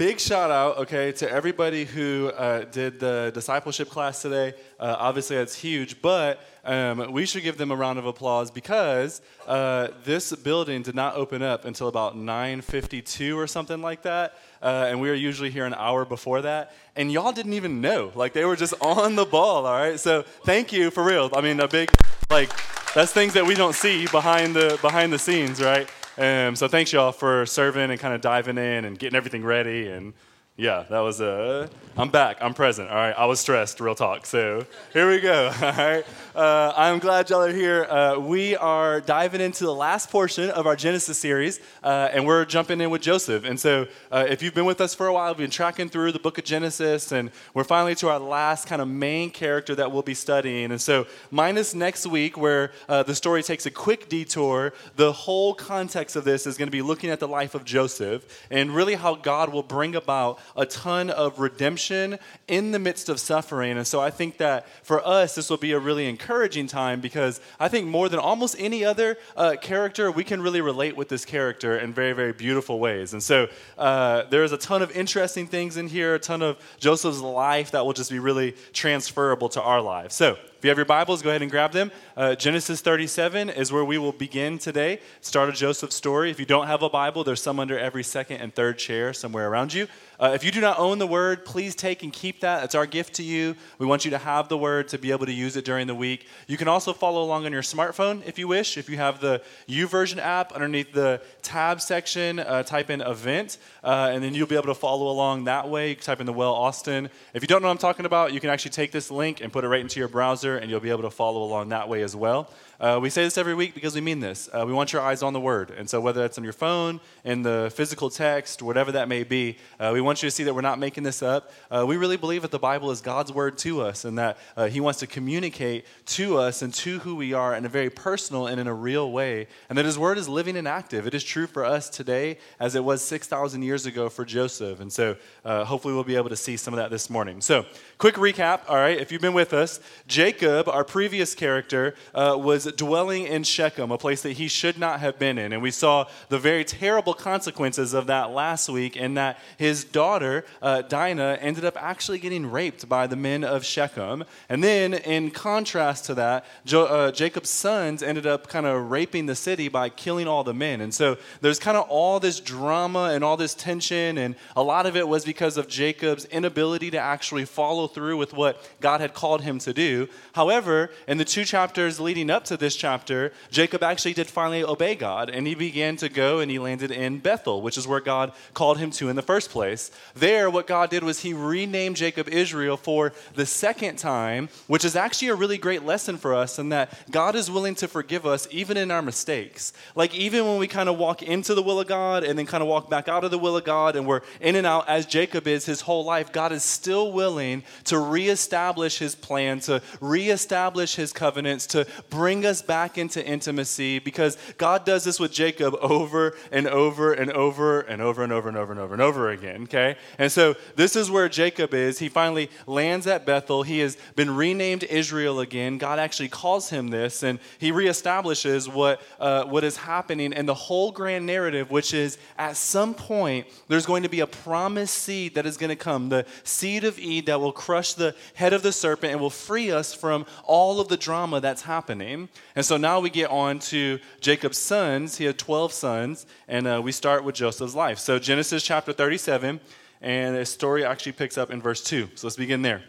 Big shout out, okay, to everybody who uh, did the discipleship class today. Uh, obviously, that's huge, but um, we should give them a round of applause because uh, this building did not open up until about 9:52 or something like that, uh, and we are usually here an hour before that. And y'all didn't even know, like they were just on the ball. All right, so thank you for real. I mean, a big like that's things that we don't see behind the behind the scenes, right? Um, so thanks y'all for serving and kind of diving in and getting everything ready and yeah, that was a. I'm back. I'm present. All right. I was stressed. Real talk. So here we go. All right. Uh, I'm glad y'all are here. Uh, we are diving into the last portion of our Genesis series, uh, and we're jumping in with Joseph. And so, uh, if you've been with us for a while, we've been tracking through the book of Genesis, and we're finally to our last kind of main character that we'll be studying. And so, minus next week, where uh, the story takes a quick detour, the whole context of this is going to be looking at the life of Joseph and really how God will bring about a ton of redemption in the midst of suffering. And so I think that for us, this will be a really encouraging time because I think more than almost any other uh, character, we can really relate with this character in very, very beautiful ways. And so uh, there's a ton of interesting things in here, a ton of Joseph's life that will just be really transferable to our lives. So if you have your Bibles, go ahead and grab them. Uh, Genesis 37 is where we will begin today. Start of Joseph's story. If you don't have a Bible, there's some under every second and third chair somewhere around you. Uh, if you do not own the Word, please take and keep that. It's our gift to you. We want you to have the Word to be able to use it during the week. You can also follow along on your smartphone if you wish. If you have the YouVersion app underneath the tab section, uh, type in event, uh, and then you'll be able to follow along that way. You can type in the Well Austin. If you don't know what I'm talking about, you can actually take this link and put it right into your browser, and you'll be able to follow along that way as well. Uh, we say this every week because we mean this. Uh, we want your eyes on the Word. And so, whether that's on your phone, in the physical text, whatever that may be, uh, we want you to see that we're not making this up. Uh, we really believe that the Bible is God's Word to us and that uh, He wants to communicate to us and to who we are in a very personal and in a real way. And that His Word is living and active. It is true for us today as it was 6,000 years ago for Joseph. And so, uh, hopefully, we'll be able to see some of that this morning. So, quick recap, all right, if you've been with us, Jacob, our previous character, was dwelling in Shechem, a place that he should not have been in. And we saw the very terrible consequences of that last week, in that his daughter, uh, Dinah, ended up actually getting raped by the men of Shechem. And then, in contrast to that, jo- uh, Jacob's sons ended up kind of raping the city by killing all the men. And so there's kind of all this drama and all this tension, and a lot of it was because of Jacob's inability to actually follow through with what God had called him to do. However, in the two chapters leading up to this chapter, Jacob actually did finally obey God, and he began to go and he landed in Bethel, which is where God called him to in the first place. There, what God did was he renamed Jacob Israel for the second time, which is actually a really great lesson for us in that God is willing to forgive us even in our mistakes. Like, even when we kind of walk into the will of God and then kind of walk back out of the will of God, and we're in and out as Jacob is his whole life, God is still willing to reestablish his plan, to reestablish his covenants, to bring us back into intimacy because God does this with Jacob over and over and over and over and over and over and over and over again, okay? And so this is where Jacob is. He finally lands at Bethel. He has been renamed Israel again. God actually calls him this, and he reestablishes what, uh, what is happening and the whole grand narrative, which is at some point there's going to be a promised seed that is going to come, the seed of Eve that will crush the head of the serpent and will free us from all of the drama that's happening. And so now we get on to Jacob's sons. He had 12 sons, and uh, we start with Joseph's life. So Genesis chapter 37, and the story actually picks up in verse 2. So let's begin there.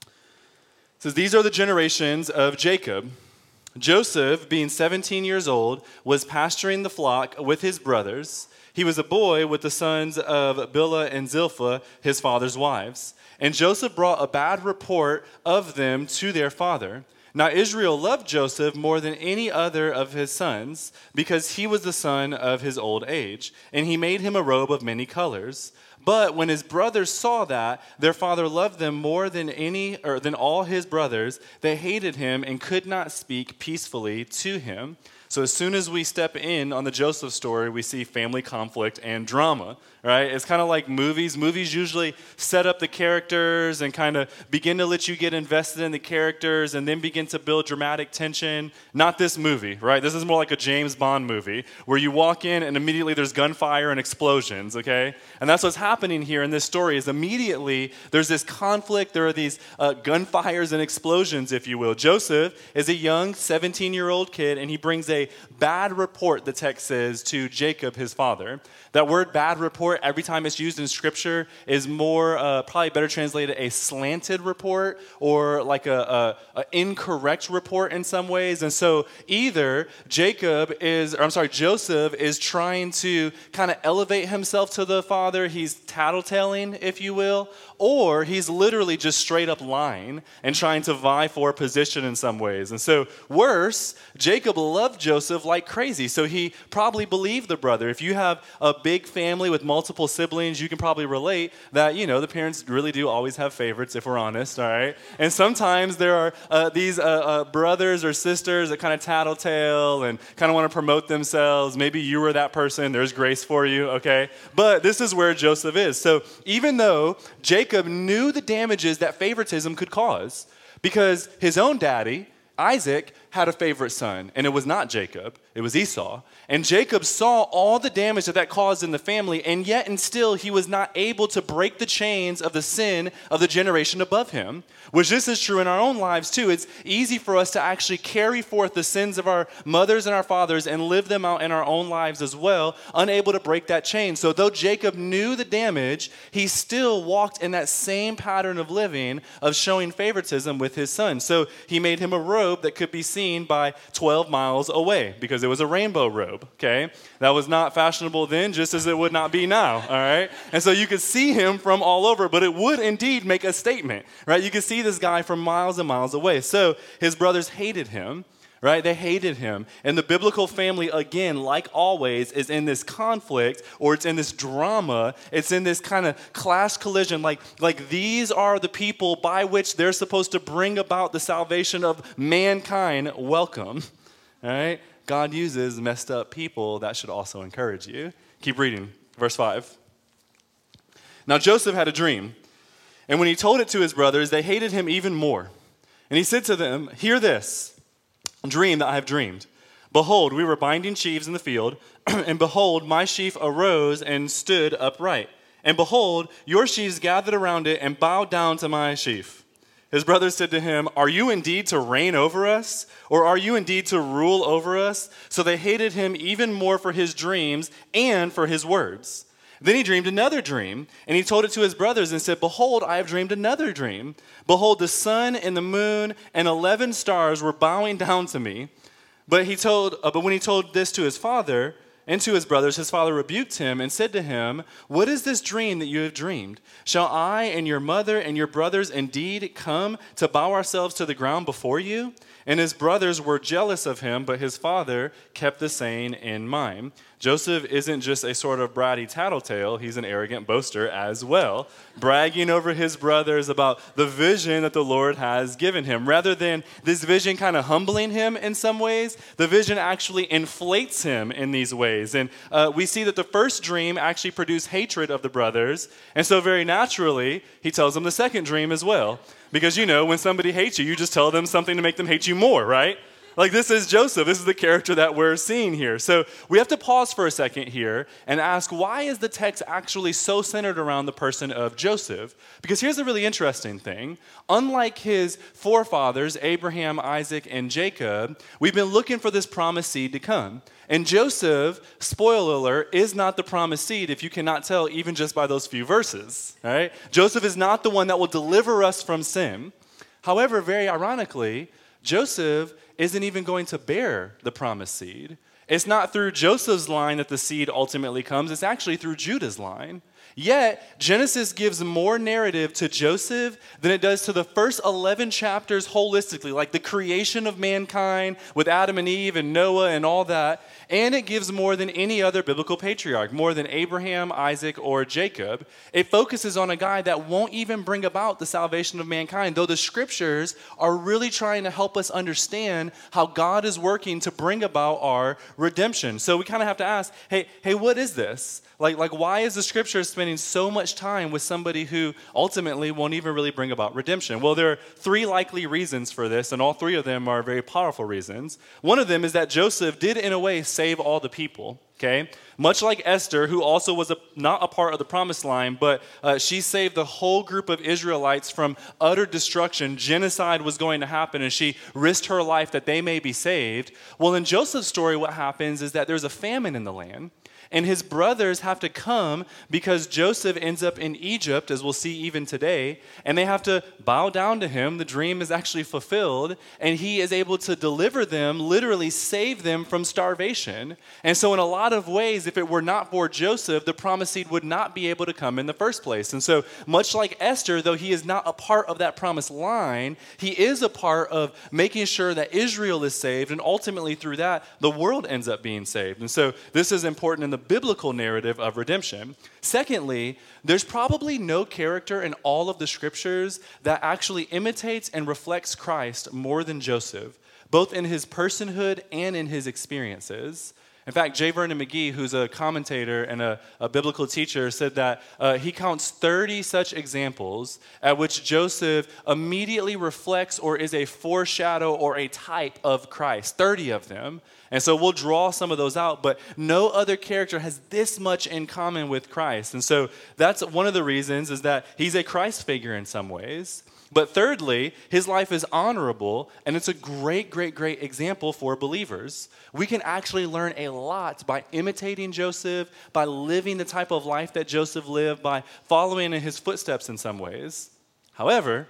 It says, These are the generations of Jacob. Joseph, being 17 years old, was pasturing the flock with his brothers. He was a boy with the sons of Bilhah and Zilpah, his father's wives. And Joseph brought a bad report of them to their father. Now, Israel loved Joseph more than any other of his sons because he was the son of his old age, and he made him a robe of many colors. But when his brothers saw that their father loved them more than any or than all his brothers, they hated him and could not speak peacefully to him. So as soon as we step in on the Joseph story, we see family conflict and drama, right? It's kind of like movies. Movies usually set up the characters and kind of begin to let you get invested in the characters and then begin to build dramatic tension. Not this movie, right? This is more like a James Bond movie where you walk in and immediately there's gunfire and explosions, okay? And that's what's happening here in this story is immediately there's this conflict, there are these uh, gunfires and explosions, if you will. Joseph is a young 17-year-old kid and he brings a bad report, the text says, to Jacob, his father. That word bad report, every time it's used in scripture, is more, uh, probably better translated, a slanted report or like a, a, a, incorrect report in some ways. And so either Jacob is, or I'm sorry, Joseph is trying to kind of elevate himself to the father. He's tattletaling, if you will, or he's literally just straight up lying and trying to vie for a position in some ways. And so, worse, Jacob loved Joseph like crazy. So he probably believed the brother. If you have a big family with multiple siblings, you can probably relate that, you know, the parents really do always have favorites, if we're honest, all right? And sometimes there are uh, these uh, uh, brothers or sisters that kind of tattletale and kind of want to promote themselves. Maybe you were that person. There's grace for you, okay? But this is where Joseph is. So even though Jacob knew the damages that favoritism could cause, because his own daddy, Isaac, had a favorite son, and it was not Jacob, it was Esau. And Jacob saw all the damage that that caused in the family, and yet and still he was not able to break the chains of the sin of the generation above him, which this is true in our own lives too. It's easy for us to actually carry forth the sins of our mothers and our fathers and live them out in our own lives as well, unable to break that chain. So though Jacob knew the damage, he still walked in that same pattern of living of showing favoritism with his son. So he made him a robe that could be seen by 12 miles away because it was a rainbow robe, okay? That was not fashionable then, just as it would not be now, all right? And so you could see him from all over, but it would indeed make a statement, right? You could see this guy from miles and miles away. So his brothers hated him right? They hated him. And the biblical family, again, like always, is in this conflict or it's in this drama. It's in this kind of class collision. Like, like these are the people by which they're supposed to bring about the salvation of mankind. Welcome, all right? God uses messed up people, that should also encourage you. Keep reading, verse 5. Now Joseph had a dream, and when he told it to his brothers, they hated him even more. And he said to them, Hear this dream that I have dreamed. Behold, we were binding sheaves in the field, and behold, my sheaf arose and stood upright. And behold, your sheaves gathered around it and bowed down to my sheaf. His brothers said to him, Are you indeed to reign over us? Or are you indeed to rule over us? So they hated him even more for his dreams and for his words. Then he dreamed another dream, and he told it to his brothers and said, Behold, I have dreamed another dream. Behold, the sun and the moon and eleven stars were bowing down to me. But he told, uh, but when he told this to his father, and to his brothers, his father rebuked him and said to him, What is this dream that you have dreamed? Shall I and your mother and your brothers indeed come to bow ourselves to the ground before you? And his brothers were jealous of him, but his father kept the saying in mind. Joseph isn't just a sort of bratty tattletale, he's an arrogant boaster as well, bragging over his brothers about the vision that the Lord has given him. Rather than this vision kind of humbling him in some ways, the vision actually inflates him in these ways. And uh, we see that the first dream actually produced hatred of the brothers. And so, very naturally, he tells them the second dream as well. Because you know, when somebody hates you, you just tell them something to make them hate you more, right? Like, this is Joseph. This is the character that we're seeing here. So, we have to pause for a second here and ask why is the text actually so centered around the person of Joseph? Because here's a really interesting thing. Unlike his forefathers, Abraham, Isaac, and Jacob, we've been looking for this promised seed to come. And Joseph, spoiler alert, is not the promised seed if you cannot tell even just by those few verses. Right? Joseph is not the one that will deliver us from sin. However, very ironically, Joseph isn't even going to bear the promised seed. It's not through Joseph's line that the seed ultimately comes, it's actually through Judah's line. Yet, Genesis gives more narrative to Joseph than it does to the first 11 chapters holistically, like the creation of mankind with Adam and Eve and Noah and all that. And it gives more than any other biblical patriarch, more than Abraham, Isaac, or Jacob. It focuses on a guy that won't even bring about the salvation of mankind, though the scriptures are really trying to help us understand how God is working to bring about our redemption. So we kind of have to ask hey, hey, what is this? Like, like, why is the scripture spending so much time with somebody who ultimately won't even really bring about redemption? Well, there are three likely reasons for this, and all three of them are very powerful reasons. One of them is that Joseph did, in a way, save all the people. Okay, much like Esther, who also was a, not a part of the promised line, but uh, she saved the whole group of Israelites from utter destruction. Genocide was going to happen, and she risked her life that they may be saved. Well, in Joseph's story, what happens is that there's a famine in the land. And his brothers have to come because Joseph ends up in Egypt, as we'll see even today, and they have to bow down to him. The dream is actually fulfilled, and he is able to deliver them, literally save them from starvation. And so, in a lot of ways, if it were not for Joseph, the promised seed would not be able to come in the first place. And so, much like Esther, though he is not a part of that promised line, he is a part of making sure that Israel is saved, and ultimately through that, the world ends up being saved. And so, this is important in the biblical narrative of redemption. Secondly, there's probably no character in all of the scriptures that actually imitates and reflects Christ more than Joseph, both in his personhood and in his experiences. In fact, J. Vernon McGee, who's a commentator and a, a biblical teacher, said that uh, he counts 30 such examples at which Joseph immediately reflects or is a foreshadow or a type of Christ. 30 of them. And so we'll draw some of those out, but no other character has this much in common with Christ. And so that's one of the reasons is that he's a Christ figure in some ways. But thirdly, his life is honorable, and it's a great, great, great example for believers. We can actually learn a lot by imitating Joseph, by living the type of life that Joseph lived, by following in his footsteps in some ways. However,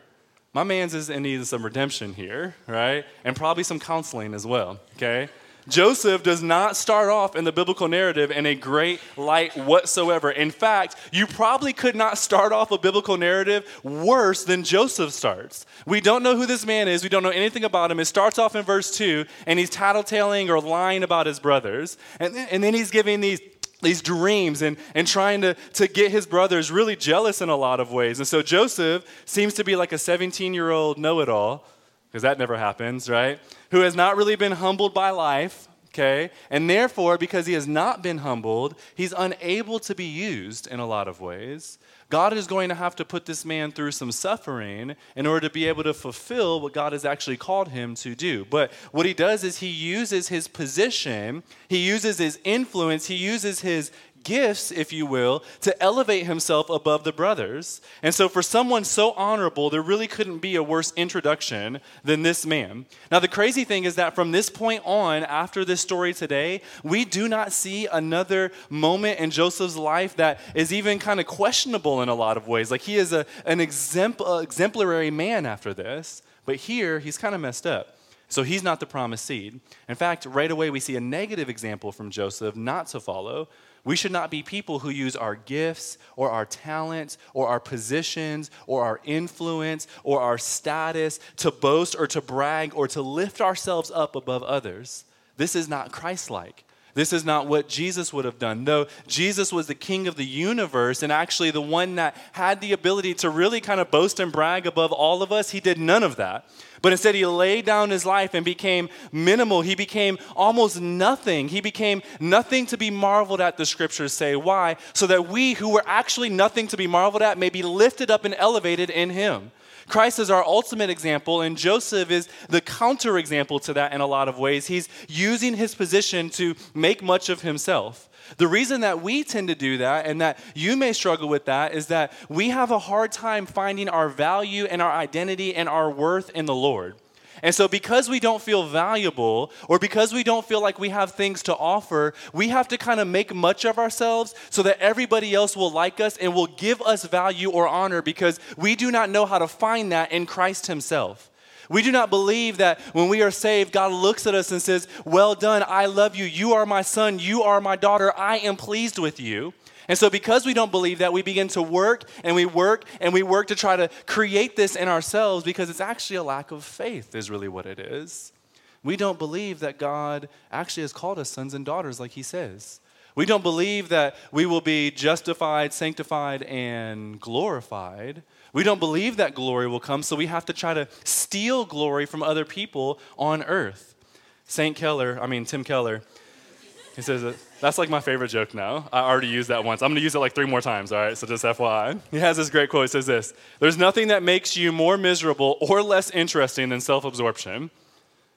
my man's is in need of some redemption here, right? And probably some counseling as well, okay? Joseph does not start off in the biblical narrative in a great light whatsoever. In fact, you probably could not start off a biblical narrative worse than Joseph starts. We don't know who this man is, we don't know anything about him. It starts off in verse 2, and he's tattletaling or lying about his brothers. And then, and then he's giving these these dreams and, and trying to, to get his brothers really jealous in a lot of ways. And so Joseph seems to be like a 17 year old know it all because that never happens, right? Who has not really been humbled by life, okay? And therefore, because he has not been humbled, he's unable to be used in a lot of ways. God is going to have to put this man through some suffering in order to be able to fulfill what God has actually called him to do. But what he does is he uses his position, he uses his influence, he uses his gifts, if you will, to elevate himself above the brothers. And so, for someone so honorable, there really couldn't be a worse introduction than this man. Now, the crazy thing is that from this point on, after this story today, we do not see another moment in Joseph's life that is even kind of questionable in a lot of ways. Like, he is a, an exempl- uh, exemplary man after this, but here he's kind of messed up. So he's not the promised seed. In fact, right away we see a negative example from Joseph not to follow. We should not be people who use our gifts or our talents or our positions or our influence or our status to boast or to brag or to lift ourselves up above others. This is not Christ like. This is not what Jesus would have done. Though Jesus was the king of the universe and actually the one that had the ability to really kind of boast and brag above all of us, he did none of that. But instead, he laid down his life and became minimal. He became almost nothing. He became nothing to be marveled at, the scriptures say. Why? So that we who were actually nothing to be marveled at may be lifted up and elevated in him. Christ is our ultimate example, and Joseph is the counterexample to that in a lot of ways. He's using his position to make much of himself. The reason that we tend to do that and that you may struggle with that is that we have a hard time finding our value and our identity and our worth in the Lord. And so, because we don't feel valuable or because we don't feel like we have things to offer, we have to kind of make much of ourselves so that everybody else will like us and will give us value or honor because we do not know how to find that in Christ Himself. We do not believe that when we are saved, God looks at us and says, Well done, I love you. You are my son. You are my daughter. I am pleased with you. And so, because we don't believe that, we begin to work and we work and we work to try to create this in ourselves because it's actually a lack of faith, is really what it is. We don't believe that God actually has called us sons and daughters like He says. We don't believe that we will be justified, sanctified, and glorified. We don't believe that glory will come, so we have to try to steal glory from other people on earth. St. Keller, I mean, Tim Keller, he says, that's like my favorite joke now. I already used that once. I'm going to use it like three more times, all right? So just FYI. He has this great quote. He says this There's nothing that makes you more miserable or less interesting than self absorption.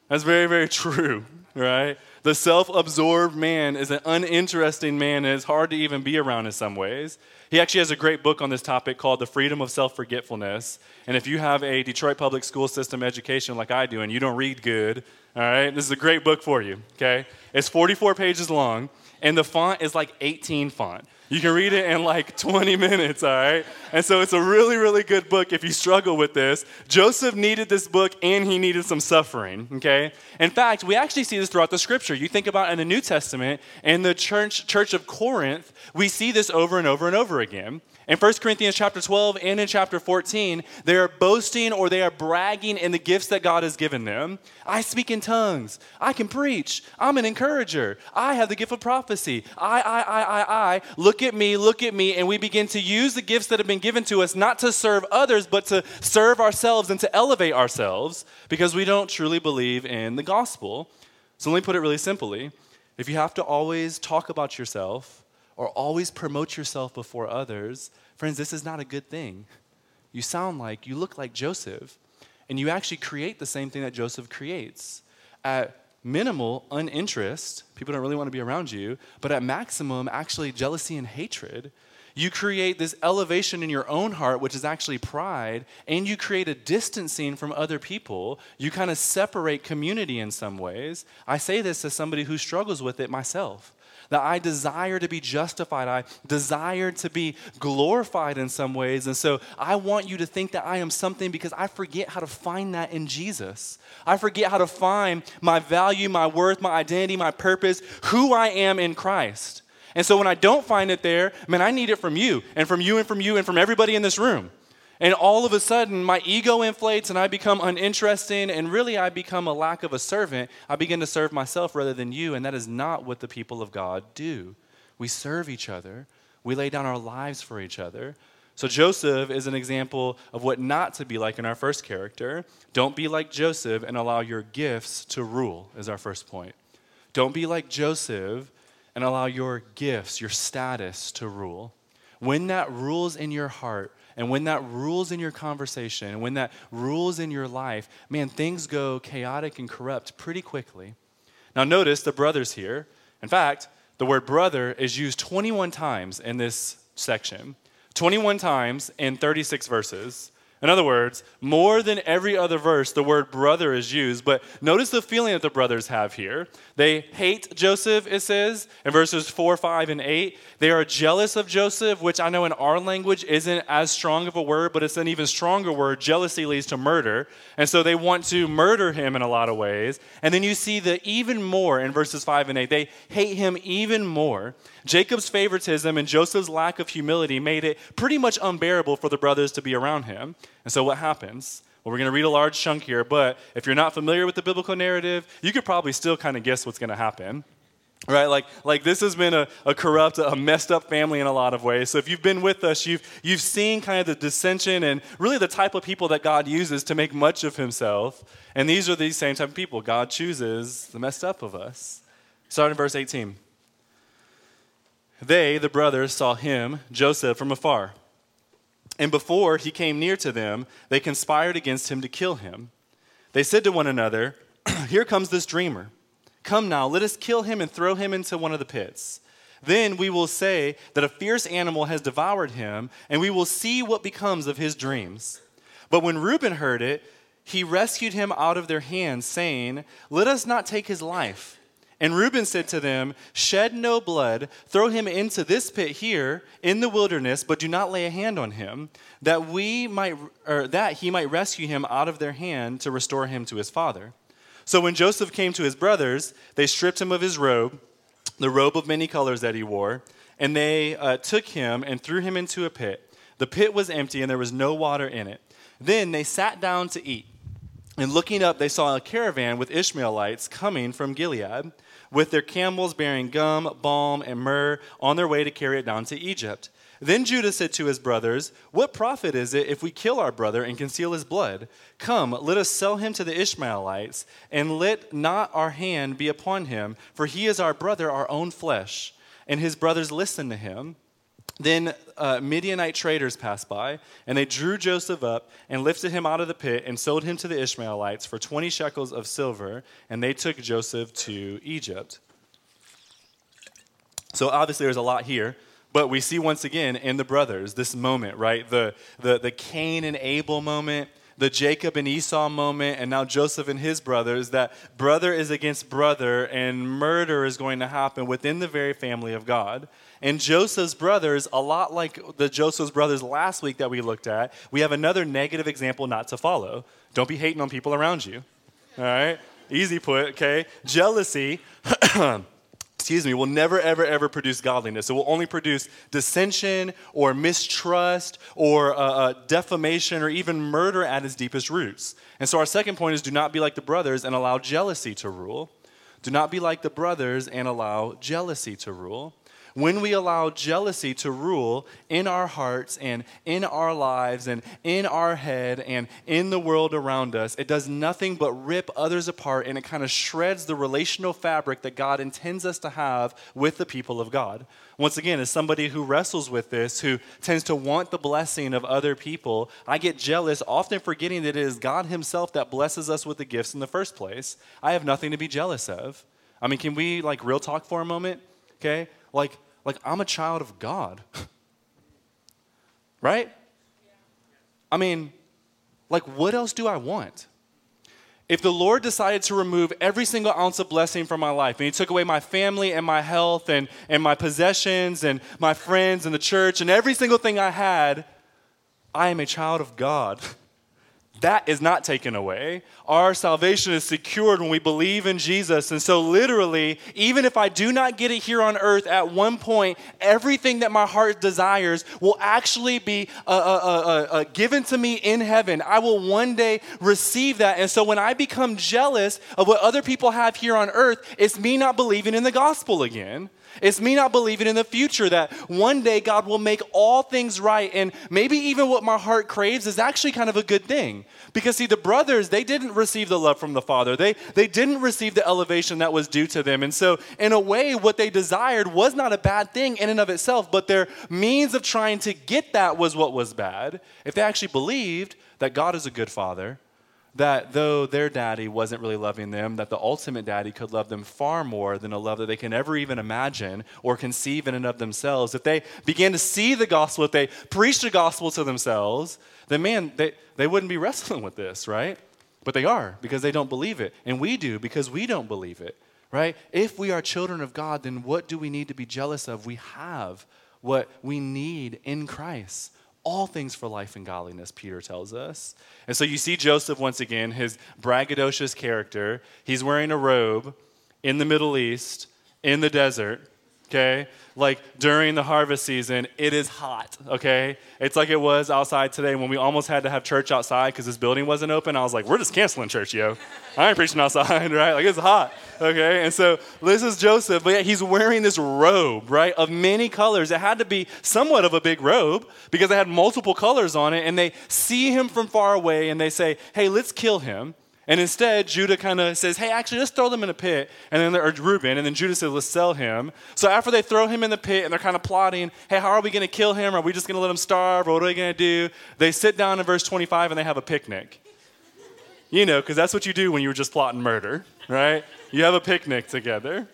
That's very, very true, right? The self absorbed man is an uninteresting man and it's hard to even be around in some ways. He actually has a great book on this topic called The Freedom of Self Forgetfulness. And if you have a Detroit public school system education like I do and you don't read good, all right, this is a great book for you, okay? It's 44 pages long and the font is like 18 font. You can read it in like 20 minutes, all right? And so it's a really, really good book if you struggle with this. Joseph needed this book and he needed some suffering, okay? In fact, we actually see this throughout the scripture. You think about in the New Testament, in the church, church of Corinth, we see this over and over and over again. In 1 Corinthians chapter 12 and in chapter 14, they are boasting or they are bragging in the gifts that God has given them. I speak in tongues. I can preach. I'm an encourager. I have the gift of prophecy. I, I, I, I, I. Look at me, look at me. And we begin to use the gifts that have been given to us not to serve others, but to serve ourselves and to elevate ourselves because we don't truly believe in the gospel. So let me put it really simply. If you have to always talk about yourself, or always promote yourself before others, friends, this is not a good thing. You sound like, you look like Joseph, and you actually create the same thing that Joseph creates. At minimal, uninterest, people don't really want to be around you, but at maximum, actually, jealousy and hatred. You create this elevation in your own heart, which is actually pride, and you create a distancing from other people. You kind of separate community in some ways. I say this as somebody who struggles with it myself that I desire to be justified. I desire to be glorified in some ways. And so I want you to think that I am something because I forget how to find that in Jesus. I forget how to find my value, my worth, my identity, my purpose, who I am in Christ. And so when I don't find it there, man, I need it from you and from you and from you and from everybody in this room. And all of a sudden, my ego inflates and I become uninteresting, and really I become a lack of a servant. I begin to serve myself rather than you, and that is not what the people of God do. We serve each other, we lay down our lives for each other. So, Joseph is an example of what not to be like in our first character. Don't be like Joseph and allow your gifts to rule, is our first point. Don't be like Joseph and allow your gifts, your status to rule. When that rules in your heart, and when that rules in your conversation, and when that rules in your life, man, things go chaotic and corrupt pretty quickly. Now, notice the brothers here. In fact, the word brother is used 21 times in this section, 21 times in 36 verses. In other words, more than every other verse, the word brother is used. But notice the feeling that the brothers have here. They hate Joseph, it says, in verses 4, 5, and 8. They are jealous of Joseph, which I know in our language isn't as strong of a word, but it's an even stronger word. Jealousy leads to murder. And so they want to murder him in a lot of ways. And then you see the even more in verses 5 and 8. They hate him even more. Jacob's favoritism and Joseph's lack of humility made it pretty much unbearable for the brothers to be around him. And so what happens? Well, we're going to read a large chunk here, but if you're not familiar with the biblical narrative, you could probably still kind of guess what's going to happen. Right? Like, like this has been a, a corrupt, a messed up family in a lot of ways. So if you've been with us, you've, you've seen kind of the dissension and really the type of people that God uses to make much of himself. And these are these same type of people. God chooses the messed up of us. Start in verse 18. They, the brothers, saw him, Joseph, from afar. And before he came near to them, they conspired against him to kill him. They said to one another, Here comes this dreamer. Come now, let us kill him and throw him into one of the pits. Then we will say that a fierce animal has devoured him, and we will see what becomes of his dreams. But when Reuben heard it, he rescued him out of their hands, saying, Let us not take his life. And Reuben said to them, Shed no blood, throw him into this pit here in the wilderness, but do not lay a hand on him, that we might or that he might rescue him out of their hand to restore him to his father. So when Joseph came to his brothers, they stripped him of his robe, the robe of many colors that he wore, and they uh, took him and threw him into a pit. The pit was empty, and there was no water in it. Then they sat down to eat. And looking up, they saw a caravan with Ishmaelites coming from Gilead, with their camels bearing gum, balm, and myrrh on their way to carry it down to Egypt. Then Judah said to his brothers, What profit is it if we kill our brother and conceal his blood? Come, let us sell him to the Ishmaelites, and let not our hand be upon him, for he is our brother, our own flesh. And his brothers listened to him. Then uh, Midianite traders passed by, and they drew Joseph up and lifted him out of the pit and sold him to the Ishmaelites for 20 shekels of silver, and they took Joseph to Egypt. So obviously, there's a lot here. But we see once again in the brothers this moment, right? The, the, the Cain and Abel moment, the Jacob and Esau moment, and now Joseph and his brothers, that brother is against brother, and murder is going to happen within the very family of God. And Joseph's brothers, a lot like the Joseph's brothers last week that we looked at, we have another negative example not to follow. Don't be hating on people around you. All right? Easy put, okay? Jealousy. excuse me, will never, ever, ever produce godliness. It will only produce dissension or mistrust or uh, uh, defamation or even murder at its deepest roots. And so, our second point is do not be like the brothers and allow jealousy to rule. Do not be like the brothers and allow jealousy to rule when we allow jealousy to rule in our hearts and in our lives and in our head and in the world around us, it does nothing but rip others apart and it kind of shreds the relational fabric that God intends us to have with the people of God. Once again, as somebody who wrestles with this, who tends to want the blessing of other people, I get jealous, often forgetting that it is God Himself that blesses us with the gifts in the first place. I have nothing to be jealous of. I mean, can we like real talk for a moment? Okay? Like, like I'm a child of God. right? I mean, like, what else do I want? If the Lord decided to remove every single ounce of blessing from my life, and He took away my family and my health and, and my possessions and my friends and the church and every single thing I had, I am a child of God. that is not taken away. Our salvation is secured when we believe in Jesus. And so, literally, even if I do not get it here on earth at one point, everything that my heart desires will actually be uh, uh, uh, uh, given to me in heaven. I will one day receive that. And so, when I become jealous of what other people have here on earth, it's me not believing in the gospel again. It's me not believing in the future that one day God will make all things right. And maybe even what my heart craves is actually kind of a good thing. Because, see, the brothers, they didn't receive the love from the Father, they, they didn't receive the elevation that was due to them. And so, in a way, what they desired was not a bad thing in and of itself, but their means of trying to get that was what was bad. If they actually believed that God is a good Father, that though their daddy wasn't really loving them, that the ultimate daddy could love them far more than a love that they can ever even imagine or conceive in and of themselves. If they began to see the gospel, if they preached the gospel to themselves, then man, they, they wouldn't be wrestling with this, right? But they are because they don't believe it. And we do because we don't believe it, right? If we are children of God, then what do we need to be jealous of? We have what we need in Christ all things for life and godliness, Peter tells us. And so you see Joseph once again, his braggadocious character. He's wearing a robe in the Middle East, in the desert, okay? Like during the harvest season, it is hot, okay? It's like it was outside today when we almost had to have church outside because this building wasn't open. I was like, we're just canceling church, yo. I ain't preaching outside, right? Like it's hot, okay? And so this is Joseph, but yeah, he's wearing this robe, right, of many colors. It had to be somewhat of a big robe because it had multiple colors on it. And they see him from far away and they say, hey, let's kill him. And instead, Judah kind of says, hey, actually, let's throw them in a pit. And then, or Reuben, and then Judah says, let's sell him. So after they throw him in the pit and they're kind of plotting, hey, how are we going to kill him? Are we just going to let him starve? Or what are we going to do? They sit down in verse 25 and they have a picnic. You know, because that's what you do when you were just plotting murder, right? You have a picnic together.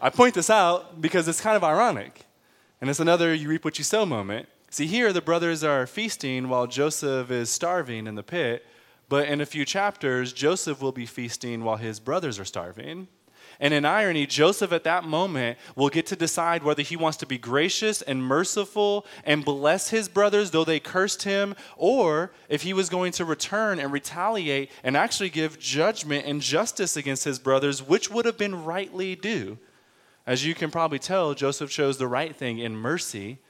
I point this out because it's kind of ironic. And it's another you reap what you sow moment. See, here the brothers are feasting while Joseph is starving in the pit. But in a few chapters, Joseph will be feasting while his brothers are starving. And in irony, Joseph at that moment will get to decide whether he wants to be gracious and merciful and bless his brothers, though they cursed him, or if he was going to return and retaliate and actually give judgment and justice against his brothers, which would have been rightly due. As you can probably tell, Joseph chose the right thing in mercy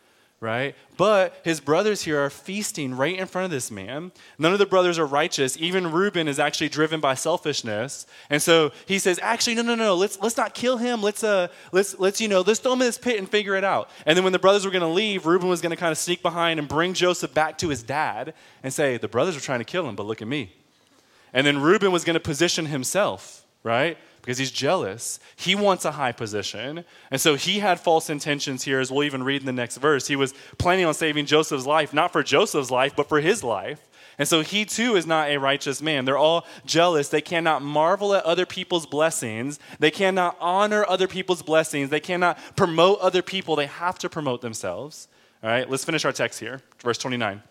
right? But his brothers here are feasting right in front of this man. None of the brothers are righteous. Even Reuben is actually driven by selfishness. And so he says, actually, no, no, no, let's let's not kill him. Let's uh let's let's, you know, let's throw him in this pit and figure it out. And then when the brothers were gonna leave, Reuben was gonna kind of sneak behind and bring Joseph back to his dad and say, The brothers were trying to kill him, but look at me. And then Reuben was gonna position himself, right? Because he's jealous. He wants a high position. And so he had false intentions here, as we'll even read in the next verse. He was planning on saving Joseph's life, not for Joseph's life, but for his life. And so he too is not a righteous man. They're all jealous. They cannot marvel at other people's blessings. They cannot honor other people's blessings. They cannot promote other people. They have to promote themselves. All right, let's finish our text here. Verse 29.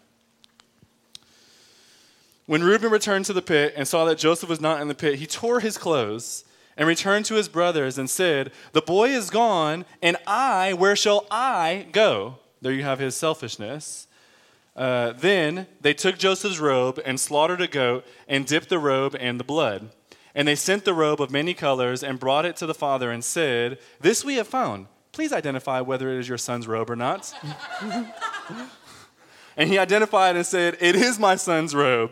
When Reuben returned to the pit and saw that Joseph was not in the pit, he tore his clothes and returned to his brothers and said, The boy is gone, and I, where shall I go? There you have his selfishness. Uh, then they took Joseph's robe and slaughtered a goat and dipped the robe in the blood. And they sent the robe of many colors and brought it to the father and said, This we have found. Please identify whether it is your son's robe or not. and he identified and said, It is my son's robe.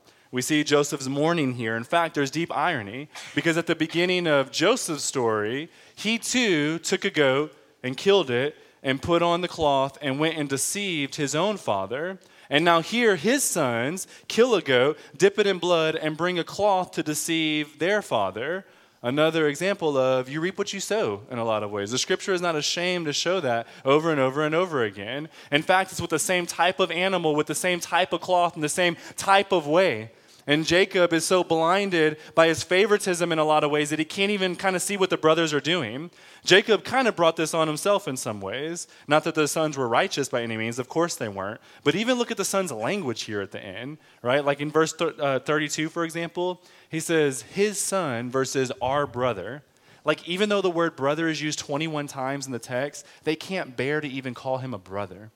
We see Joseph's mourning here. In fact, there's deep irony because at the beginning of Joseph's story, he too took a goat and killed it and put on the cloth and went and deceived his own father. And now here his sons kill a goat, dip it in blood, and bring a cloth to deceive their father. Another example of you reap what you sow in a lot of ways. The scripture is not ashamed to show that over and over and over again. In fact, it's with the same type of animal, with the same type of cloth, in the same type of way. And Jacob is so blinded by his favoritism in a lot of ways that he can't even kind of see what the brothers are doing. Jacob kind of brought this on himself in some ways. Not that the sons were righteous by any means, of course they weren't. But even look at the son's language here at the end, right? Like in verse uh, 32, for example, he says, his son versus our brother. Like, even though the word brother is used 21 times in the text, they can't bear to even call him a brother.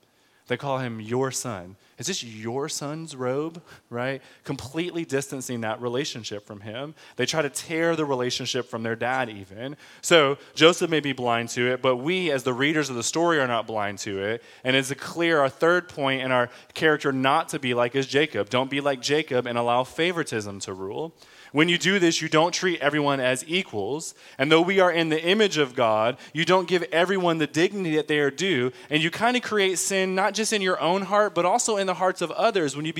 They call him your son. Is this your son's robe? Right? Completely distancing that relationship from him. They try to tear the relationship from their dad, even. So Joseph may be blind to it, but we, as the readers of the story, are not blind to it. And it's a clear, our third point in our character not to be like is Jacob. Don't be like Jacob and allow favoritism to rule. When you do this, you don't treat everyone as equals. And though we are in the image of God, you don't give everyone the dignity that they are due. And you kind of create sin not just in your own heart, but also in the hearts of others when you